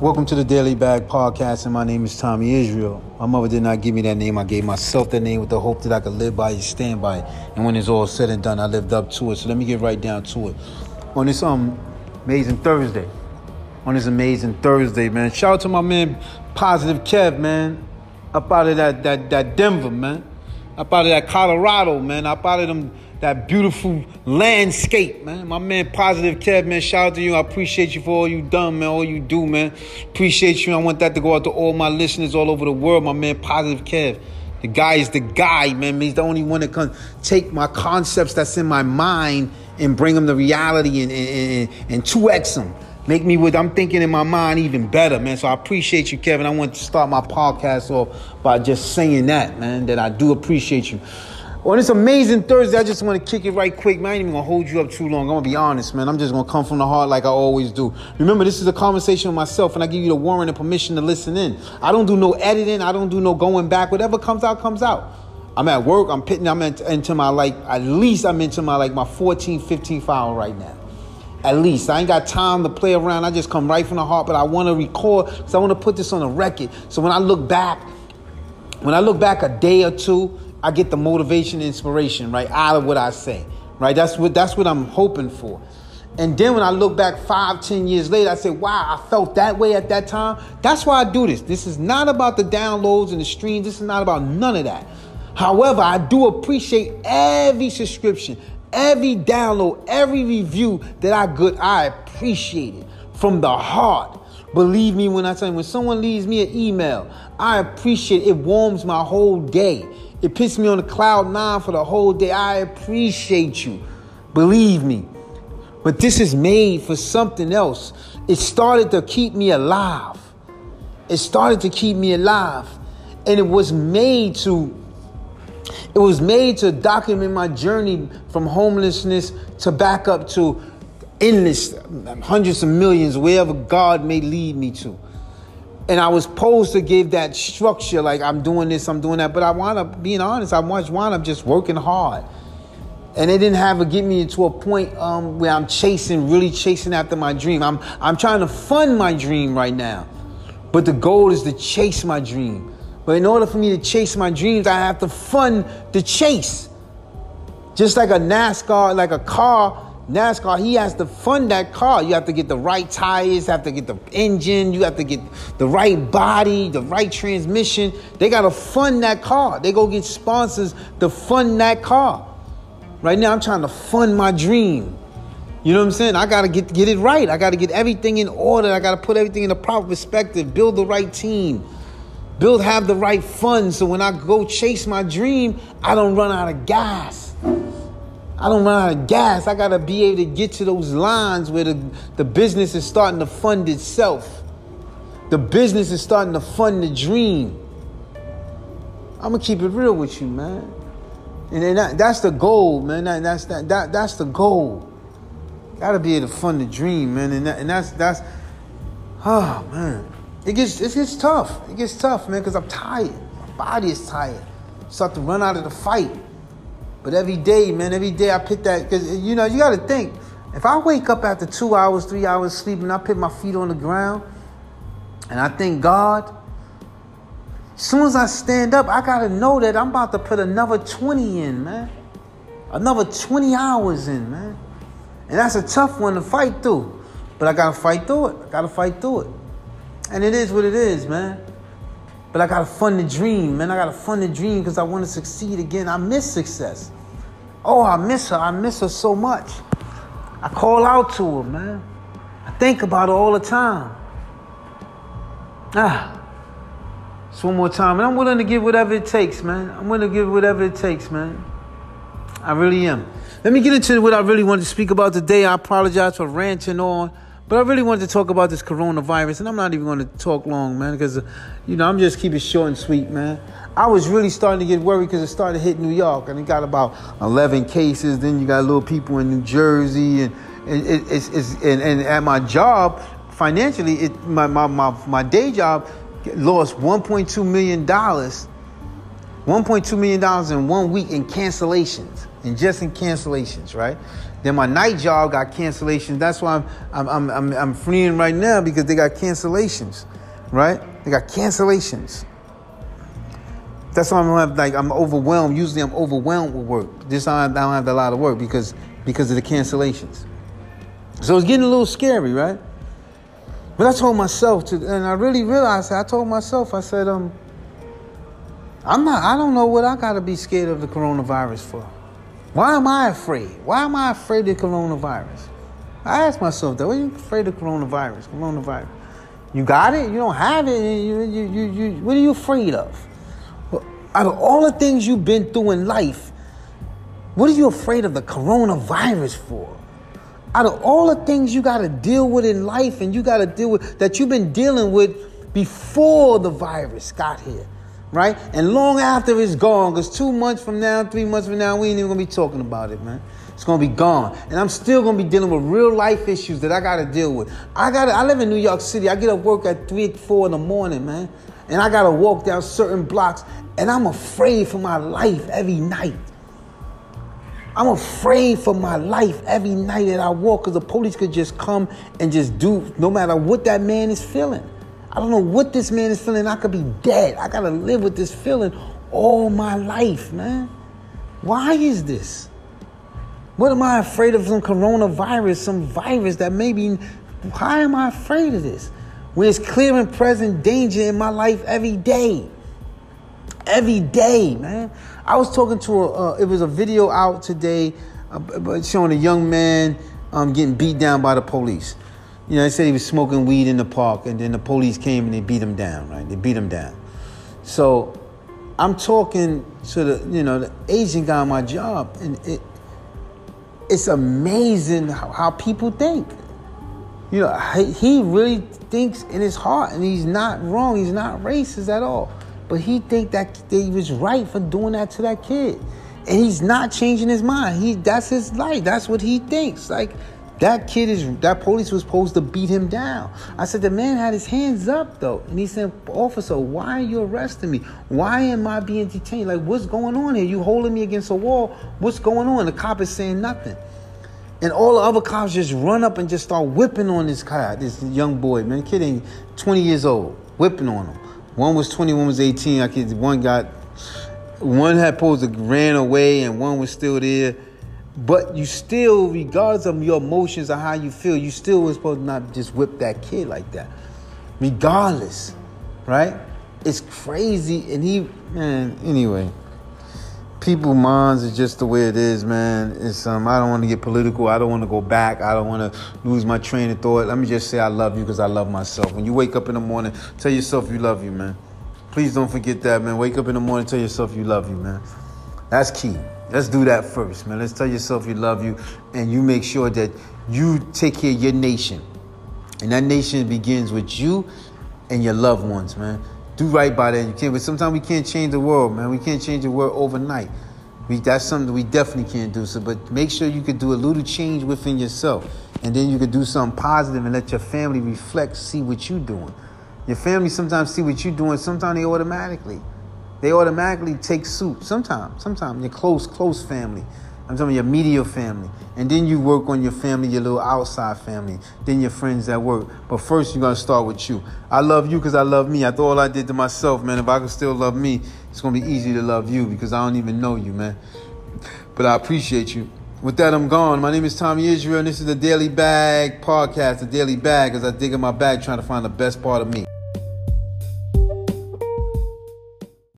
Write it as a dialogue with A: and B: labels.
A: Welcome to the Daily Bag Podcast, and my name is Tommy Israel. My mother did not give me that name. I gave myself that name with the hope that I could live by it, stand by it. And when it's all said and done, I lived up to it. So let me get right down to it. On this um amazing Thursday, on this amazing Thursday, man. Shout out to my man Positive Kev, man. Up out of that that that Denver, man. Up out of that Colorado, man. Up out of them that beautiful landscape, man. My man Positive Kev, man. Shout out to you. I appreciate you for all you done, man. All you do, man. Appreciate you. I want that to go out to all my listeners all over the world. My man Positive Kev. The guy is the guy, man. He's the only one that can take my concepts that's in my mind and bring them to reality and, and, and, and 2X them. Make me what I'm thinking in my mind even better, man. So I appreciate you, Kevin. I want to start my podcast off by just saying that, man, that I do appreciate you. On this amazing Thursday, I just want to kick it right quick, man. I ain't even gonna hold you up too long. I'm gonna be honest, man. I'm just gonna come from the heart like I always do. Remember, this is a conversation with myself, and I give you the warrant and permission to listen in. I don't do no editing, I don't do no going back. Whatever comes out, comes out. I'm at work, I'm pitting, I'm into my like, at least I'm into my like my 14, 15 file right now. At least. I ain't got time to play around. I just come right from the heart, but I wanna record because I wanna put this on a record. So when I look back, when I look back a day or two, I get the motivation, and inspiration, right, out of what I say, right? That's what that's what I'm hoping for. And then when I look back five, ten years later, I say, wow, I felt that way at that time. That's why I do this. This is not about the downloads and the streams. This is not about none of that. However, I do appreciate every subscription, every download, every review that I good. I appreciate it from the heart. Believe me when I tell you, when someone leaves me an email, I appreciate it. It warms my whole day. It puts me on the cloud nine for the whole day. I appreciate you. Believe me. But this is made for something else. It started to keep me alive. It started to keep me alive. And it was made to it was made to document my journey from homelessness to back up to endless hundreds of millions wherever God may lead me to and I was supposed to give that structure, like I'm doing this, I'm doing that, but I wound up being honest. I wound up just working hard, and it didn't have to get me to a point um, where I'm chasing, really chasing after my dream. I'm I'm trying to fund my dream right now, but the goal is to chase my dream. But in order for me to chase my dreams, I have to fund the chase. Just like a NASCAR, like a car NASCAR, he has to fund that car. You have to get the right tires, have to get the engine, you have to get the right body, the right transmission. They got to fund that car. They go get sponsors to fund that car. Right now, I'm trying to fund my dream. You know what I'm saying? I gotta get get it right. I gotta get everything in order. I gotta put everything in the proper perspective. Build the right team. Build have the right funds so when I go chase my dream, I don't run out of gas. I don't run out of gas. I gotta be able to get to those lines where the, the business is starting to fund itself. The business is starting to fund the dream. I'm gonna keep it real with you, man. And that, that's the goal, man. That, that's that, that that's the goal. Gotta be able to fund the dream, man. And, that, and that's that's oh man. It gets it gets tough. It gets tough, man, because I'm tired. My body is tired. Start to run out of the fight. But every day, man, every day I pick that because you know you got to think. If I wake up after two hours, three hours sleep, and I put my feet on the ground, and I thank God. As soon as I stand up, I gotta know that I'm about to put another 20 in, man. Another 20 hours in, man. And that's a tough one to fight through. But I gotta fight through it. I gotta fight through it. And it is what it is, man. But I gotta fund the dream, man. I gotta fund the dream because I want to succeed again. I miss success. Oh, I miss her. I miss her so much. I call out to her, man. I think about her all the time. Ah. Just one more time. And I'm willing to give whatever it takes, man. I'm willing to give whatever it takes, man. I really am. Let me get into what I really wanted to speak about today. I apologize for ranting on. But I really wanted to talk about this coronavirus, and I'm not even going to talk long, man, because, you know, I'm just keeping it short and sweet, man. I was really starting to get worried because it started to hit New York, and it got about 11 cases. Then you got little people in New Jersey, and, and it, it's, it's and, and, at my job, financially, it my, my, my, my day job lost 1.2 million dollars, 1.2 million dollars in one week in cancellations, and just in cancellations, right? Then my night job got cancellations. That's why I'm I'm I'm I'm, freeing right now because they got cancellations, right? They got cancellations. That's why I'm like I'm overwhelmed. Usually I'm overwhelmed with work. This time I don't have a lot of work because because of the cancellations. So it's getting a little scary, right? But I told myself to, and I really realized. I told myself, I said, um, I'm not. I don't know what I got to be scared of the coronavirus for. Why am I afraid? Why am I afraid of coronavirus? I ask myself that. Why are you afraid of coronavirus? Coronavirus. You got it. You don't have it. You, you, you, you, what are you afraid of? Out of all the things you've been through in life, what are you afraid of the coronavirus for? Out of all the things you got to deal with in life and you got to deal with that you've been dealing with before the virus got here, right? And long after it's gone, because two months from now, three months from now, we ain't even gonna be talking about it, man. It's gonna be gone. And I'm still gonna be dealing with real life issues that I gotta deal with. I gotta I live in New York City. I get up work at three, four in the morning, man. And I gotta walk down certain blocks, and I'm afraid for my life every night. I'm afraid for my life every night that I walk because the police could just come and just do no matter what that man is feeling. I don't know what this man is feeling. I could be dead. I gotta live with this feeling all my life, man. Why is this? What am I afraid of? Some coronavirus, some virus that maybe. Why am I afraid of this? When it's clear and present danger in my life every day. Every day, man. I was talking to a, uh, it was a video out today uh, showing a young man um, getting beat down by the police. You know, they said he was smoking weed in the park, and then the police came and they beat him down, right? They beat him down. So I'm talking to the, you know, the Asian guy on my job, and it, it's amazing how, how people think. You know, he really thinks in his heart, and he's not wrong. He's not racist at all. But he think that, that he was right for doing that to that kid. And he's not changing his mind. He that's his life. That's what he thinks. Like that kid is that police was supposed to beat him down. I said the man had his hands up though, and he said, "Officer, why are you arresting me? Why am I being detained? Like what's going on here? You holding me against a wall? What's going on?" The cop is saying nothing, and all the other cops just run up and just start whipping on this guy, this young boy. Man, kid ain't 20 years old, whipping on him. One was 20, one was 18. I could, one got, one had supposed to ran away and one was still there. But you still, regardless of your emotions or how you feel, you still was supposed to not just whip that kid like that. Regardless, right? It's crazy. And he, man, anyway people minds is just the way it is, man. It's um I don't want to get political. I don't want to go back. I don't want to lose my train of thought. Let me just say I love you because I love myself. When you wake up in the morning, tell yourself you love you, man. Please don't forget that, man. Wake up in the morning, tell yourself you love you, man. That's key. Let's do that first, man. Let's tell yourself you love you and you make sure that you take care of your nation. And that nation begins with you and your loved ones, man do right by that. You can't, but sometimes we can't change the world, man. We can't change the world overnight. We, that's something we definitely can't do. So, but make sure you can do a little change within yourself, and then you can do something positive and let your family reflect, see what you're doing. Your family sometimes see what you're doing. Sometimes they automatically, they automatically take suit. Sometimes, sometimes your close, close family. I'm talking your media family. And then you work on your family, your little outside family, then your friends at work. But first, you're going to start with you. I love you because I love me. Thought all I did to myself, man. If I could still love me, it's going to be easy to love you because I don't even know you, man. But I appreciate you. With that, I'm gone. My name is Tommy Israel, and this is the Daily Bag podcast, the Daily Bag, as I dig in my bag trying to find the best part of me.